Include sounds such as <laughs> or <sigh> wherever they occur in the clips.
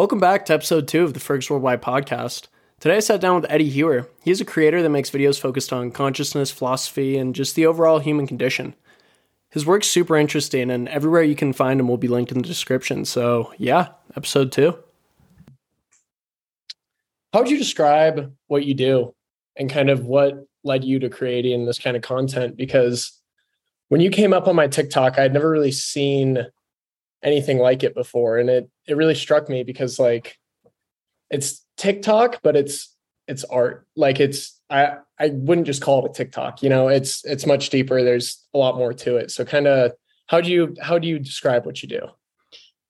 Welcome back to episode two of the Fergus Worldwide podcast. Today I sat down with Eddie Hewer. He's a creator that makes videos focused on consciousness, philosophy, and just the overall human condition. His work's super interesting, and everywhere you can find him will be linked in the description. So, yeah, episode two. How would you describe what you do and kind of what led you to creating this kind of content? Because when you came up on my TikTok, I'd never really seen anything like it before. And it it really struck me because like it's TikTok, but it's it's art. Like it's I I wouldn't just call it a TikTok. You know, it's it's much deeper. There's a lot more to it. So kind of how do you how do you describe what you do?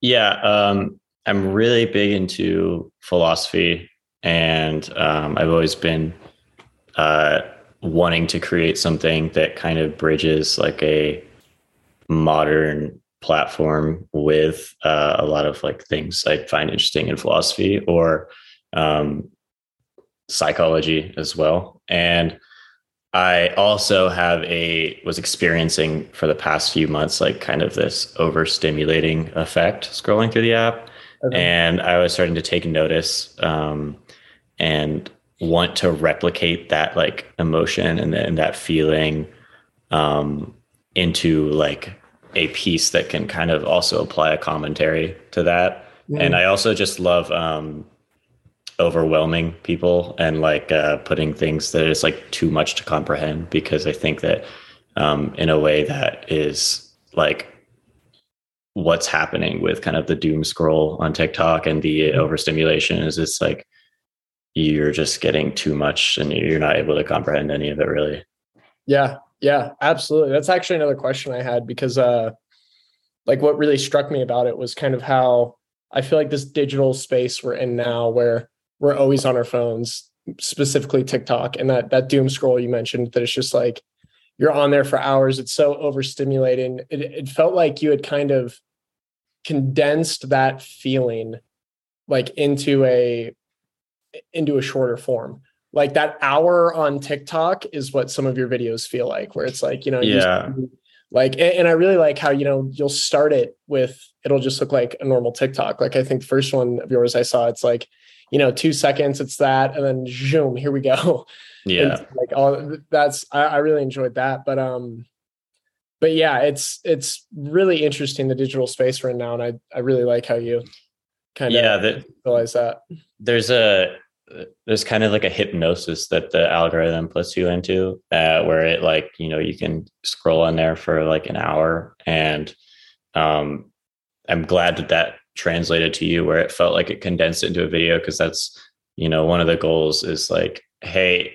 Yeah, um, I'm really big into philosophy, and um, I've always been uh, wanting to create something that kind of bridges like a modern platform with uh, a lot of like things I find interesting in philosophy or um, psychology as well. And I also have a was experiencing for the past few months like kind of this overstimulating effect scrolling through the app, okay. and I was starting to take notice um, and want to replicate that like emotion and, and that feeling um, into like a piece that can kind of also apply a commentary to that. Mm. And I also just love um, overwhelming people and like uh, putting things that is like too much to comprehend because I think that um, in a way that is like what's happening with kind of the doom scroll on TikTok and the mm. overstimulation is it's like you're just getting too much and you're not able to comprehend any of it really. Yeah, yeah, absolutely. That's actually another question I had because uh like what really struck me about it was kind of how I feel like this digital space we're in now where we're always on our phones, specifically TikTok and that that doom scroll you mentioned that it's just like you're on there for hours. It's so overstimulating. It, it felt like you had kind of condensed that feeling like into a into a shorter form like that hour on TikTok is what some of your videos feel like, where it's like, you know, yeah. like, and I really like how, you know, you'll start it with, it'll just look like a normal TikTok. Like I think the first one of yours I saw, it's like, you know, two seconds, it's that, and then zoom, here we go. <laughs> Yeah. And like all that's, I, I really enjoyed that. But, um, but yeah, it's, it's really interesting, the digital space right now. And I, I really like how you kind of yeah, that, realize that there's a, there's kind of like a hypnosis that the algorithm puts you into uh, where it like you know you can scroll on there for like an hour and um i'm glad that that translated to you where it felt like it condensed into a video because that's you know one of the goals is like hey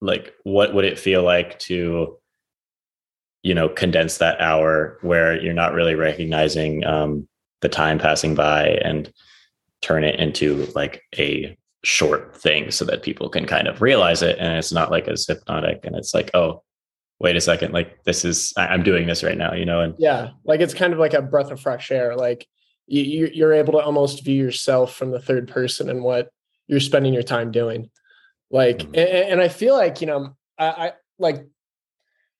like what would it feel like to you know condense that hour where you're not really recognizing um the time passing by and turn it into like a short thing so that people can kind of realize it and it's not like as hypnotic and it's like oh wait a second like this is i'm doing this right now you know and yeah like it's kind of like a breath of fresh air like you, you're able to almost view yourself from the third person and what you're spending your time doing like mm-hmm. and, and, i feel like you know I, I like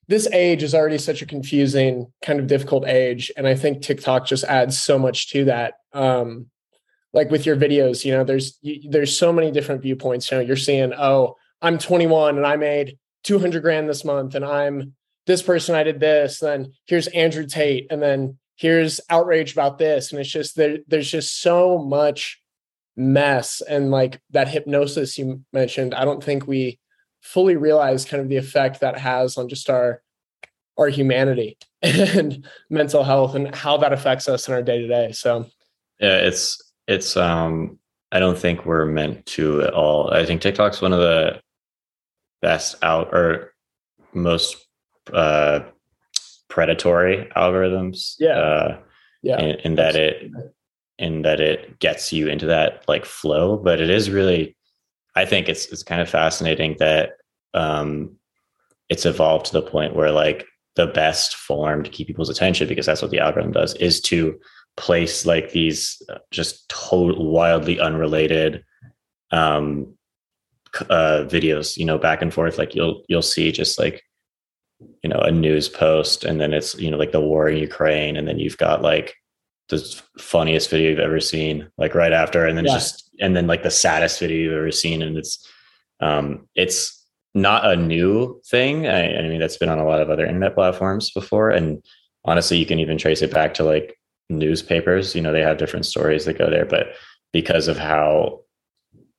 this age is already such a confusing kind of difficult age and i think tiktok just adds so much to that um like with your videos, you know, there's there's so many different viewpoints. You know, you're seeing, oh, I'm 21 and I made 200 grand this month, and I'm this person. I did this. Then here's Andrew Tate, and then here's outrage about this, and it's just there. There's just so much mess and like that hypnosis you mentioned. I don't think we fully realize kind of the effect that has on just our our humanity <laughs> and mental health and how that affects us in our day to day. So yeah, it's it's um I don't think we're meant to at all. I think TikTok's one of the best out or most uh predatory algorithms. Yeah. Uh, yeah. In, in that it in that it gets you into that like flow. But it is really I think it's it's kind of fascinating that um it's evolved to the point where like the best form to keep people's attention because that's what the algorithm does is to place like these uh, just total wildly unrelated um uh videos you know back and forth like you'll you'll see just like you know a news post and then it's you know like the war in ukraine and then you've got like the funniest video you've ever seen, like right after, and then yeah. just and then like the saddest video you've ever seen, and it's um it's not a new thing. I, I mean, that's been on a lot of other internet platforms before, and honestly, you can even trace it back to like newspapers. You know, they have different stories that go there, but because of how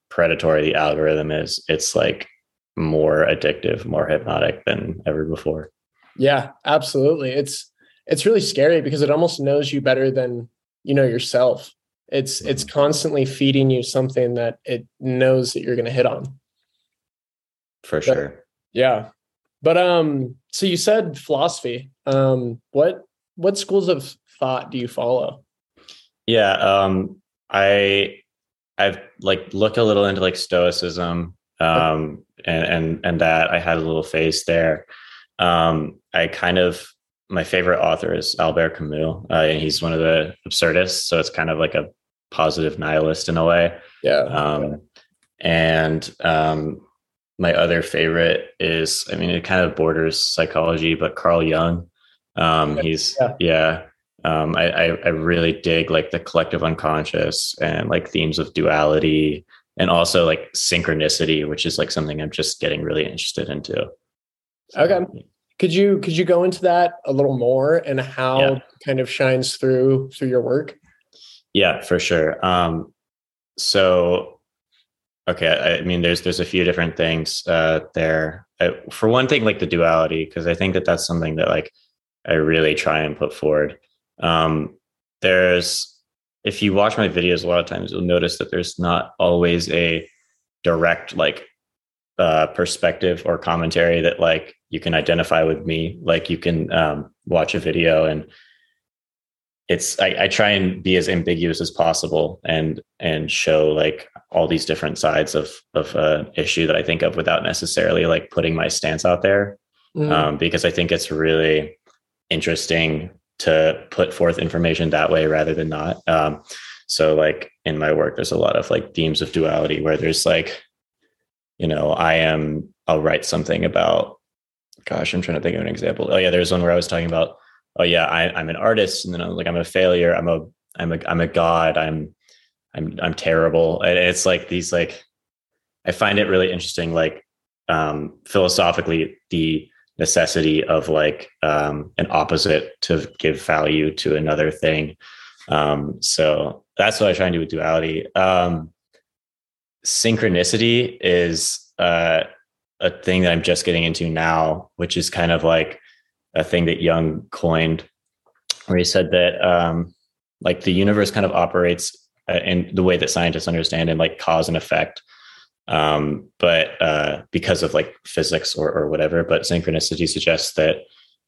predatory the algorithm is, it's like more addictive, more hypnotic than ever before. Yeah, absolutely. It's it's really scary because it almost knows you better than you know yourself. It's mm-hmm. it's constantly feeding you something that it knows that you're going to hit on. For but, sure. Yeah. But um so you said philosophy. Um what what schools of thought do you follow? Yeah, um I I've like looked a little into like stoicism um and and and that I had a little phase there. Um I kind of my favorite author is Albert Camus, uh, and he's one of the absurdists. So it's kind of like a positive nihilist in a way. Yeah. Um, and um, my other favorite is, I mean, it kind of borders psychology, but Carl Jung. Um, he's yeah. yeah um, I, I, I really dig like the collective unconscious and like themes of duality and also like synchronicity, which is like something I'm just getting really interested into. So, okay. Could you could you go into that a little more and how yeah. kind of shines through through your work? Yeah, for sure. Um, so okay, I, I mean, there's there's a few different things uh, there. Uh, for one thing, like the duality, because I think that that's something that like I really try and put forward. Um, there's if you watch my videos a lot of times, you'll notice that there's not always a direct like uh, perspective or commentary that like you can identify with me. Like you can um, watch a video and it's I, I, try and be as ambiguous as possible and and show like all these different sides of of an issue that I think of without necessarily like putting my stance out there mm. um, because I think it's really interesting to put forth information that way rather than not. Um, so like in my work, there's a lot of like themes of duality where there's like you know, I am, I'll write something about, gosh, I'm trying to think of an example. Oh yeah, there's one where I was talking about, oh yeah, I, I'm an artist. And then I'm like, I'm a failure. I'm a, I'm a, I'm a God. I'm, I'm, I'm terrible. And it's like these, like, I find it really interesting, like, um, philosophically, the necessity of like, um, an opposite to give value to another thing. Um, so that's what I try and do with duality. Um, synchronicity is uh, a thing that I'm just getting into now, which is kind of like a thing that Jung coined, where he said that um, like the universe kind of operates uh, in the way that scientists understand in like cause and effect. Um, but uh, because of like physics or, or whatever, but synchronicity suggests that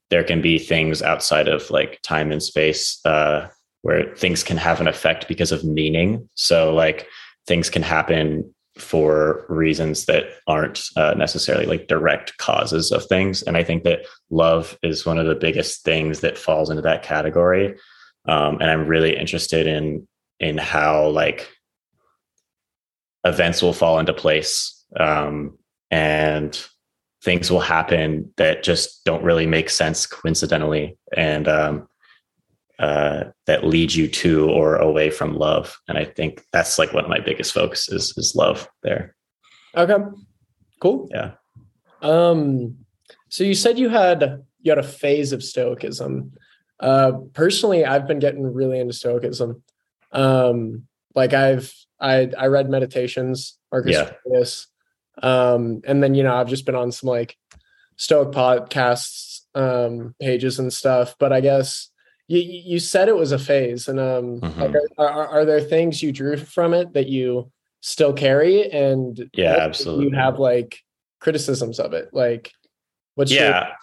there can be things outside of like time and space uh, where things can have an effect because of meaning. So like things can happen for reasons that aren't uh, necessarily like direct causes of things. And I think that love is one of the biggest things that falls into that category. Um, and I'm really interested in in how like events will fall into place um, and things will happen that just don't really make sense coincidentally. And um, uh, that leads you to or away from love. And I think that's like one of my biggest focus is is love there. Okay. Cool. Yeah. Um, so you said you had you had a phase of stoicism. Uh personally, I've been getting really into stoicism. Um, like I've I I read meditations, Marcus yeah. Aurelius, um, and then you know I've just been on some like stoic podcasts um pages and stuff. But I guess you you said it was a phase, and um, mm-hmm. like are, are, are there things you drew from it that you still carry, and yeah, absolutely, you have like criticisms of it, like what's yeah. Your-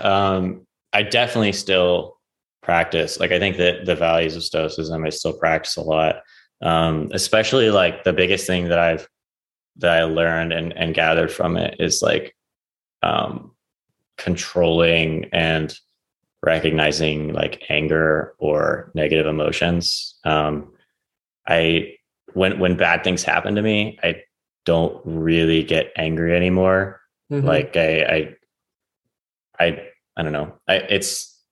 um, I definitely still practice. Like I think that the values of stoicism I still practice a lot. Um, especially like the biggest thing that I've that I learned and, and gathered from it is like um, controlling and recognizing like anger or negative emotions. Um, I when when bad things happen to me, I don't really get angry anymore. Mm-hmm. Like I, I, I, I don't know. I, it's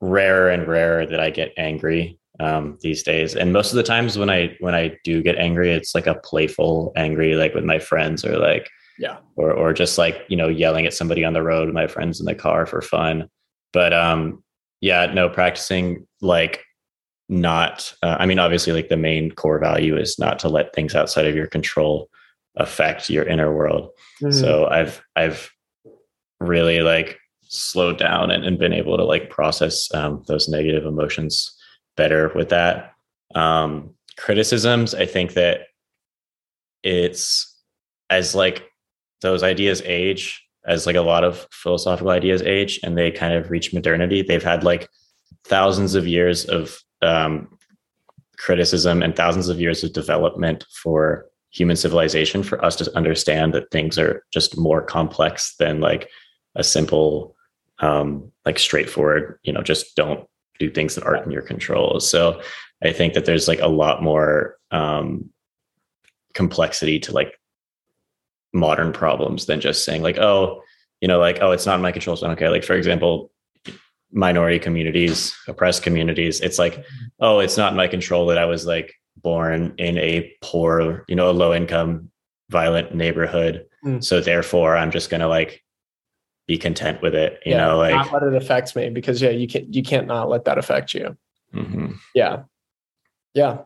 rarer and rarer that I get angry um, these days. And most of the times when I when I do get angry, it's like a playful angry, like with my friends or like yeah, or or just like you know yelling at somebody on the road with my friends in the car for fun. But um, yeah, no, practicing like not. Uh, I mean, obviously, like the main core value is not to let things outside of your control affect your inner world. Mm-hmm. So I've I've really like slowed down and, and been able to like process um, those negative emotions better with that. Um, criticisms, I think that it's as like those ideas age, as like a lot of philosophical ideas age, and they kind of reach modernity. They've had like thousands of years of um, criticism and thousands of years of development for human civilization for us to understand that things are just more complex than like a simple um like straightforward you know just don't do things that aren't in your control. So I think that there's like a lot more um, complexity to like modern problems than just saying like, oh, you know, like, oh, it's not in my control. So okay. Like for example, minority communities, oppressed communities, it's like, oh, it's not in my control that I was like born in a poor, you know, a low income, violent neighborhood. Mm. So therefore I'm just gonna like be content with it. You yeah, know, like not let it affect me because yeah, you can't you can't not let that affect you. Mm-hmm. Yeah. Yeah.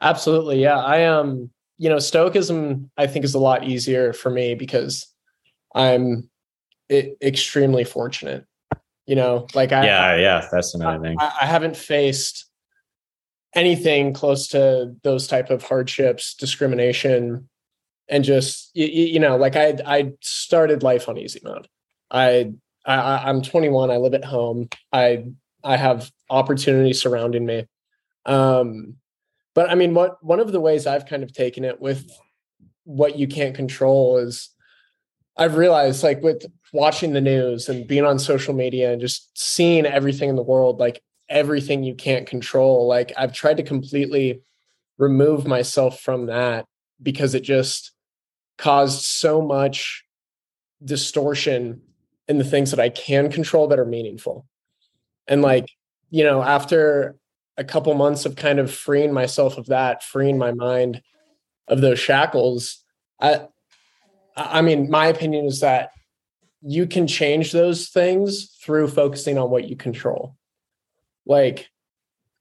Absolutely. Yeah. I am, um, you know, stoicism I think is a lot easier for me because I'm it, extremely fortunate. You know, like I Yeah, yeah, that's another thing. I, I haven't faced anything close to those type of hardships, discrimination, and just you, you know, like I I started life on easy mode. I, I I'm 21. I live at home. I I have opportunity surrounding me. Um, but I mean, what one of the ways I've kind of taken it with what you can't control is I've realized like with watching the news and being on social media and just seeing everything in the world, like everything you can't control, like I've tried to completely remove myself from that because it just caused so much distortion in the things that I can control that are meaningful. And like, you know, after a couple months of kind of freeing myself of that, freeing my mind of those shackles, I I mean, my opinion is that you can change those things through focusing on what you control. Like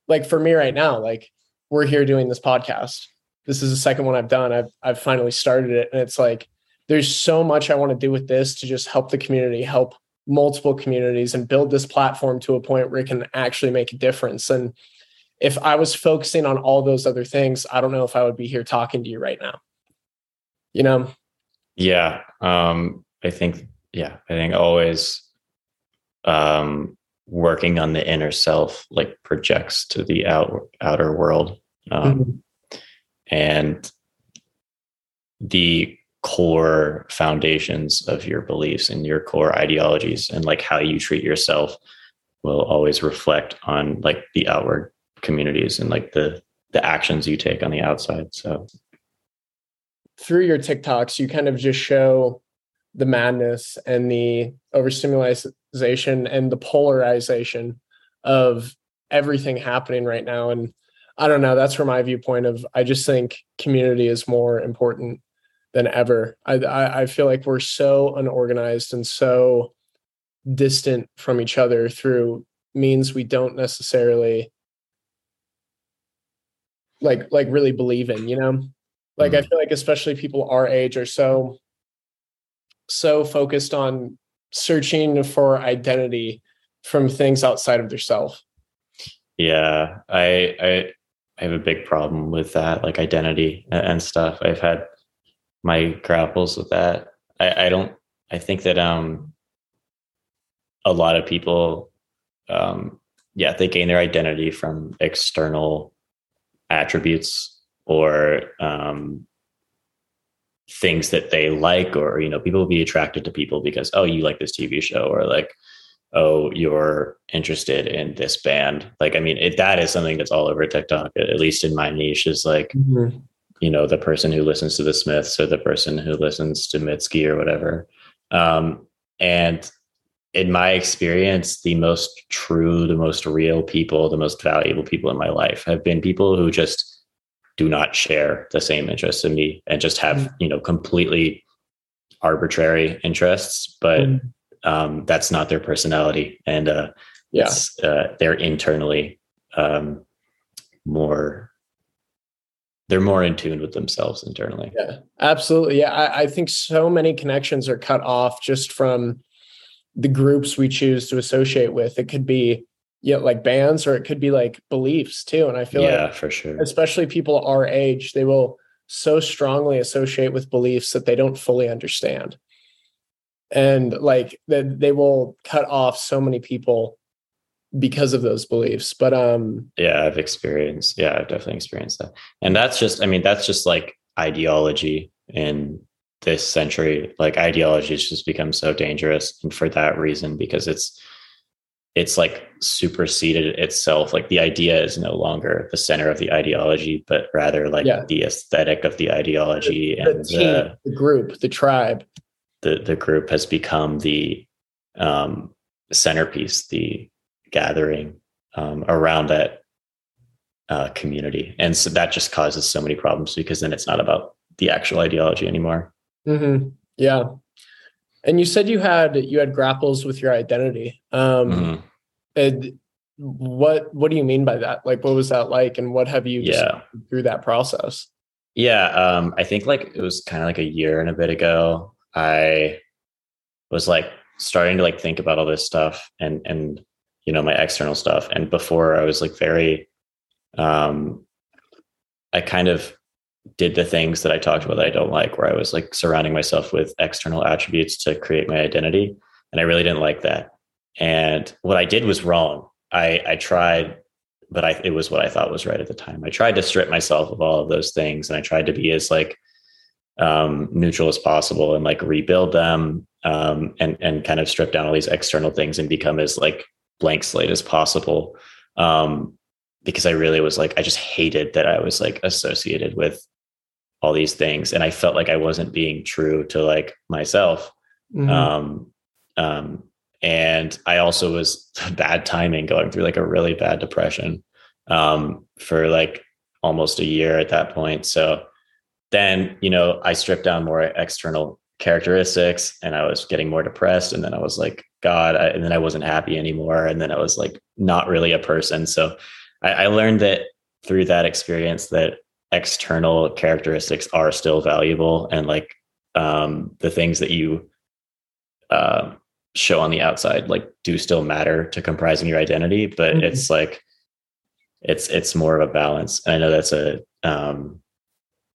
like for me right now, like we're here doing this podcast. This is the second one I've done. I've I've finally started it and it's like there's so much I want to do with this to just help the community, help multiple communities, and build this platform to a point where it can actually make a difference. And if I was focusing on all those other things, I don't know if I would be here talking to you right now. You know? Yeah. Um, I think, yeah, I think always um, working on the inner self like projects to the out, outer world. Um, mm-hmm. And the core foundations of your beliefs and your core ideologies and like how you treat yourself will always reflect on like the outward communities and like the the actions you take on the outside so. Through your tiktoks you kind of just show the madness and the overstimulation and the polarization of everything happening right now and i don't know that's from my viewpoint of i just think community is more important than ever. I, I, I feel like we're so unorganized and so distant from each other through means we don't necessarily like like really believe in you know like mm. i feel like especially people our age are so so focused on searching for identity from things outside of themselves yeah i i i have a big problem with that like identity and stuff i've had my grapples with that. I, I don't. I think that um, a lot of people, um, yeah, they gain their identity from external attributes or um, things that they like, or you know, people will be attracted to people because oh, you like this TV show, or like oh, you're interested in this band. Like, I mean, it, that is something that's all over TikTok, at least in my niche, is like, mm-hmm you know the person who listens to the Smiths or the person who listens to Mitski or whatever. Um, and in my experience, the most true, the most real people, the most valuable people in my life have been people who just do not share the same interests in me and just have, mm. you know, completely arbitrary interests, but mm. um, that's not their personality. And uh, yeah, uh, they're internally um, more they're more in tune with themselves internally. Yeah, absolutely. Yeah, I, I, think so many connections are cut off just from the groups we choose to associate with. It could be yeah, like bands, or it could be like beliefs too. And I feel yeah, like for sure, especially people our age, they will so strongly associate with beliefs that they don't fully understand, and like that they will cut off so many people because of those beliefs. But um, yeah, I've experienced. Yeah, I've definitely experienced that, and that's just. I mean, that's just like ideology in this century like ideology has just become so dangerous and for that reason because it's it's like superseded itself like the idea is no longer the center of the ideology but rather like yeah. the aesthetic of the ideology the, and the, team, the, the, group the tribe the the group has become the um centerpiece the gathering um, around that uh, community and so that just causes so many problems because then it's not about the actual ideology anymore Mm-hmm. Yeah. And you said you had you had grapples with your identity. Um, mm-hmm. and what what do you mean by that? Like, what was that like, and what have you yeah through that process? Yeah, um, I think like it was kind of like a year and a bit ago. I was like starting to like think about all this stuff and and you know my external stuff. And before I was like very, um, I kind of did the things that I talked about that I don't like, where I was like surrounding myself with external attributes to create my identity. And I really didn't like that. And what I did was wrong. I, I tried, but I, it was what I thought was right at the time. I tried to strip myself of all of those things and I tried to be as like um, neutral as possible and like rebuild them um, and, and kind of strip down all these external things and become as like blank slate as possible. Um, because I really was like, I just hated that I was like associated with all these things and i felt like i wasn't being true to like myself mm-hmm. um um and i also was <laughs> bad timing going through like a really bad depression um for like almost a year at that point so then you know i stripped down more external characteristics and i was getting more depressed and then i was like god I, and then i wasn't happy anymore and then i was like not really a person so I, I learned that through that experience that external characteristics are still valuable and like um, the things that you uh, show on the outside like do still matter to comprising your identity but mm-hmm. it's like it's it's more of a balance and i know that's a um,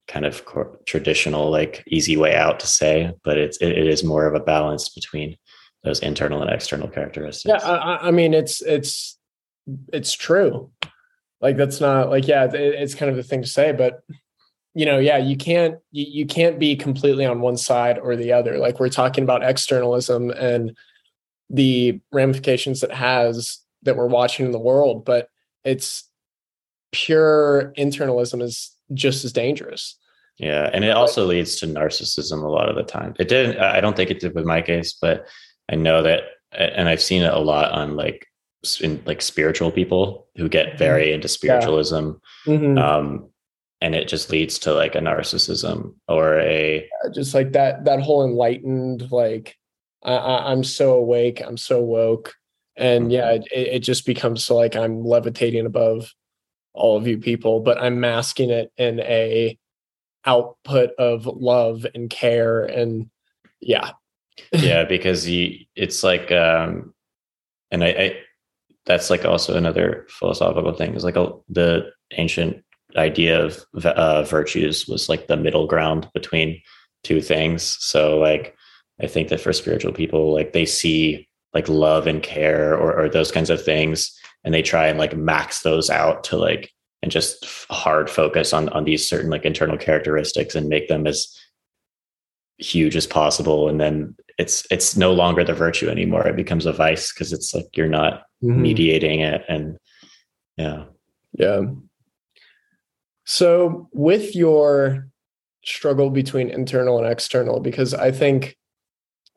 kind of traditional like easy way out to say but it's it, it is more of a balance between those internal and external characteristics. Yeah I, I mean it's it's it's true. Like that's not like yeah it, it's kind of the thing to say but you know yeah you can't you, you can't be completely on one side or the other. Like we're talking about externalism and the ramifications it has that we're watching in the world but it's pure internalism is just as dangerous yeah and it also leads to narcissism a lot of the time it didn't i don't think it did with my case but i know that and i've seen it a lot on like in like spiritual people who get mm-hmm. very into spiritualism yeah. mm-hmm. um and it just leads to like a narcissism or a yeah, just like that that whole enlightened like I, am so awake i'm so woke and mm-hmm. yeah it, it just becomes so like i'm levitating above all of you people but i'm masking it in a output of love and care and yeah. <laughs> Yeah because you it's like um and I, I that's like also another philosophical thing is like a, the ancient idea of uh, virtues was like the middle ground between two things. So like i think that for spiritual people like they see like love and care or, or those kinds of things and they try and like max those out to like and just hard focus on on these certain like internal characteristics and make them as huge as possible and then it's it's no longer the virtue anymore it becomes a vice because it's like you're not mm-hmm. mediating it and yeah yeah so with your struggle between internal and external because i think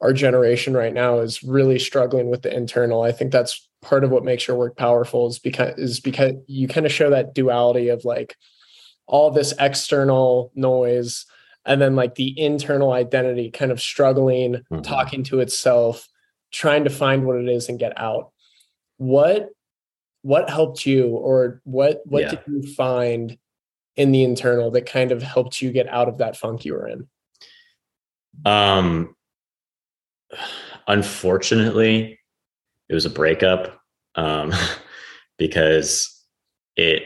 our generation right now is really struggling with the internal. I think that's part of what makes your work powerful is because is because you kind of show that duality of like all this external noise and then like the internal identity kind of struggling mm-hmm. talking to itself trying to find what it is and get out what what helped you or what what yeah. did you find in the internal that kind of helped you get out of that funk you were in um <sighs> unfortunately it was a breakup um <laughs> because it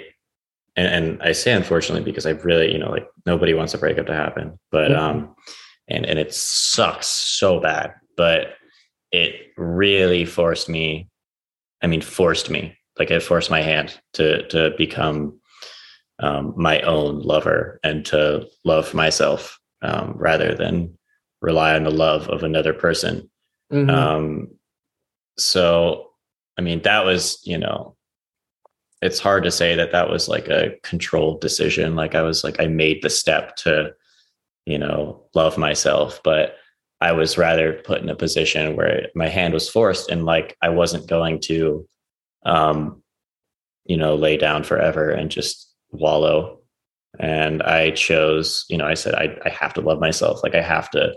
and, and I say unfortunately because I really, you know, like nobody wants a breakup to happen, but mm-hmm. um, and and it sucks so bad, but it really forced me. I mean, forced me like it forced my hand to to become um, my own lover and to love myself um, rather than rely on the love of another person. Mm-hmm. Um, so, I mean, that was you know it's hard to say that that was like a controlled decision. Like i was like i made the step to you know love myself but i was rather put in a position where my hand was forced and like i wasn't going to um you know lay down forever and just wallow. And i chose you know i said i, I have to love myself. Like i have to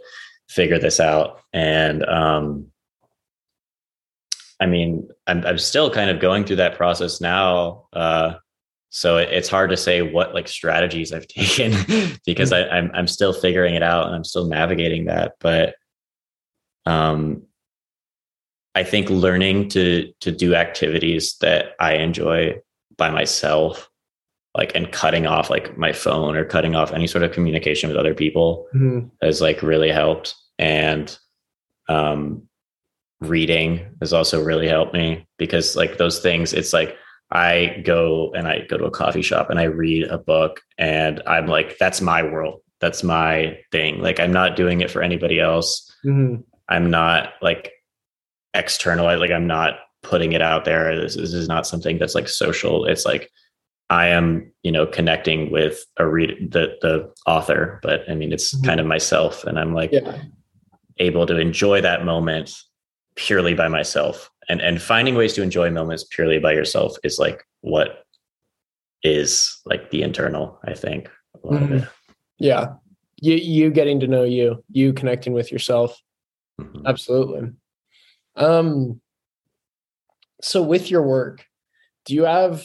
figure this out. And um I mean, I'm I'm still kind of going through that process now. Uh, so it, it's hard to say what like strategies I've <laughs> taken because I, I'm I'm still figuring it out and I'm still navigating that. But um, I think learning to to do activities that I enjoy by myself, like and cutting off like my phone or cutting off any sort of communication with other people mm-hmm. has like really helped. And um, reading has also really helped me because like those things it's like i go and i go to a coffee shop and i read a book and i'm like that's my world that's my thing like i'm not doing it for anybody else mm-hmm. i'm not like external like i'm not putting it out there this, this is not something that's like social it's like i am you know connecting with a read the the author but i mean it's mm-hmm. kind of myself and i'm like yeah. able to enjoy that moment purely by myself. And and finding ways to enjoy moments purely by yourself is like what is like the internal i think mm-hmm. yeah. You you getting to know you you connecting with yourself. Mm-hmm. absolutely. Um so with your work do you have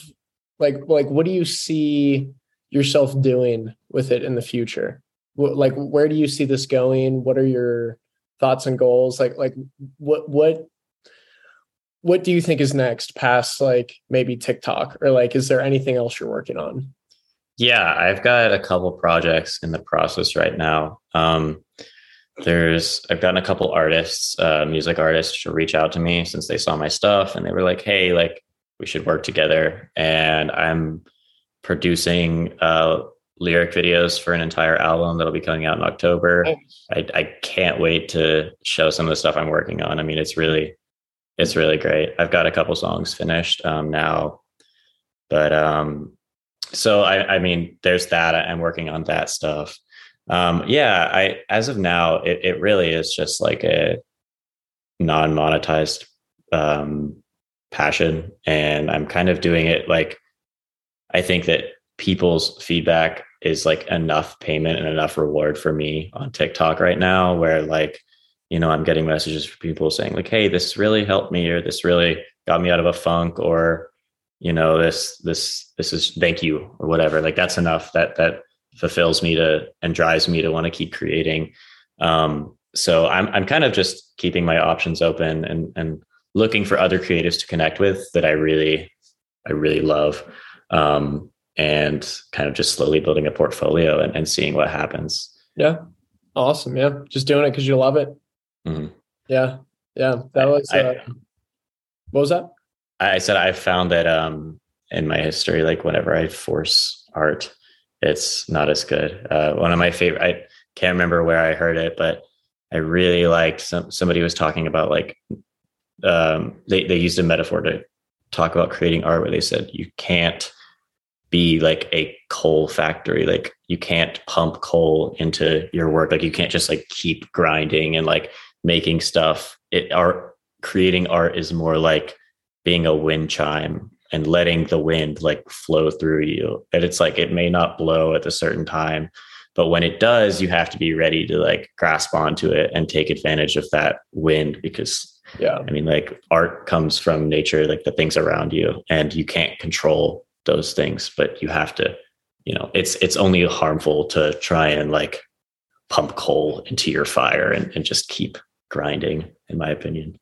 like like what do you see yourself doing with it in the future? Like where do you see this going? What are your thoughts and goals like like what what what do you think is next past like maybe TikTok or like is there anything else you're working on? Yeah, I've got a couple projects in the process right now. Um, there's I've gotten a couple artists, uh, music artists, to reach out to me since they saw my stuff and they were like, "Hey, like we should work together." And I'm producing uh, lyric videos for an entire album that'll be coming out in October. I, I can't wait to show some of the stuff I'm working on. I mean, it's really, it's really great. I've got a couple songs finished um, now, but um, so I, I mean, there's that. I'm working on that stuff. Um, yeah, I as of now, it, it really is just like a non-monetized um, passion, and I'm kind of doing it like I think that people's feedback is like enough payment and enough reward for me on TikTok right now where like you know I'm getting messages from people saying like hey this really helped me or this really got me out of a funk or you know this this this is thank you or whatever. Like that's enough that that fulfills me to and drives me to want to keep creating. Um so I'm I'm kind of just keeping my options open and and looking for other creatives to connect with that I really I really love. Um and kind of just slowly building a portfolio and, and seeing what happens. Yeah. Awesome. Yeah. Just doing it because you love it. Mm-hmm. Yeah. Yeah. That was, I, uh, what was that? I said, I found that, um, in my history, like whenever I force art, it's not as good. Uh, one of my favorite, I can't remember where I heard it, but I really liked some, somebody was talking about like, um, they, they used a metaphor to talk about creating art where they said, you can't, be like a coal factory. Like you can't pump coal into your work. Like you can't just like keep grinding and like making stuff. It art creating art is more like being a wind chime and letting the wind like flow through you. And it's like it may not blow at a certain time, but when it does, you have to be ready to like grasp onto it and take advantage of that wind because yeah, I mean, like art comes from nature, like the things around you, and you can't control those things, but you have to, you know, it's it's only harmful to try and like pump coal into your fire and, and just keep grinding, in my opinion.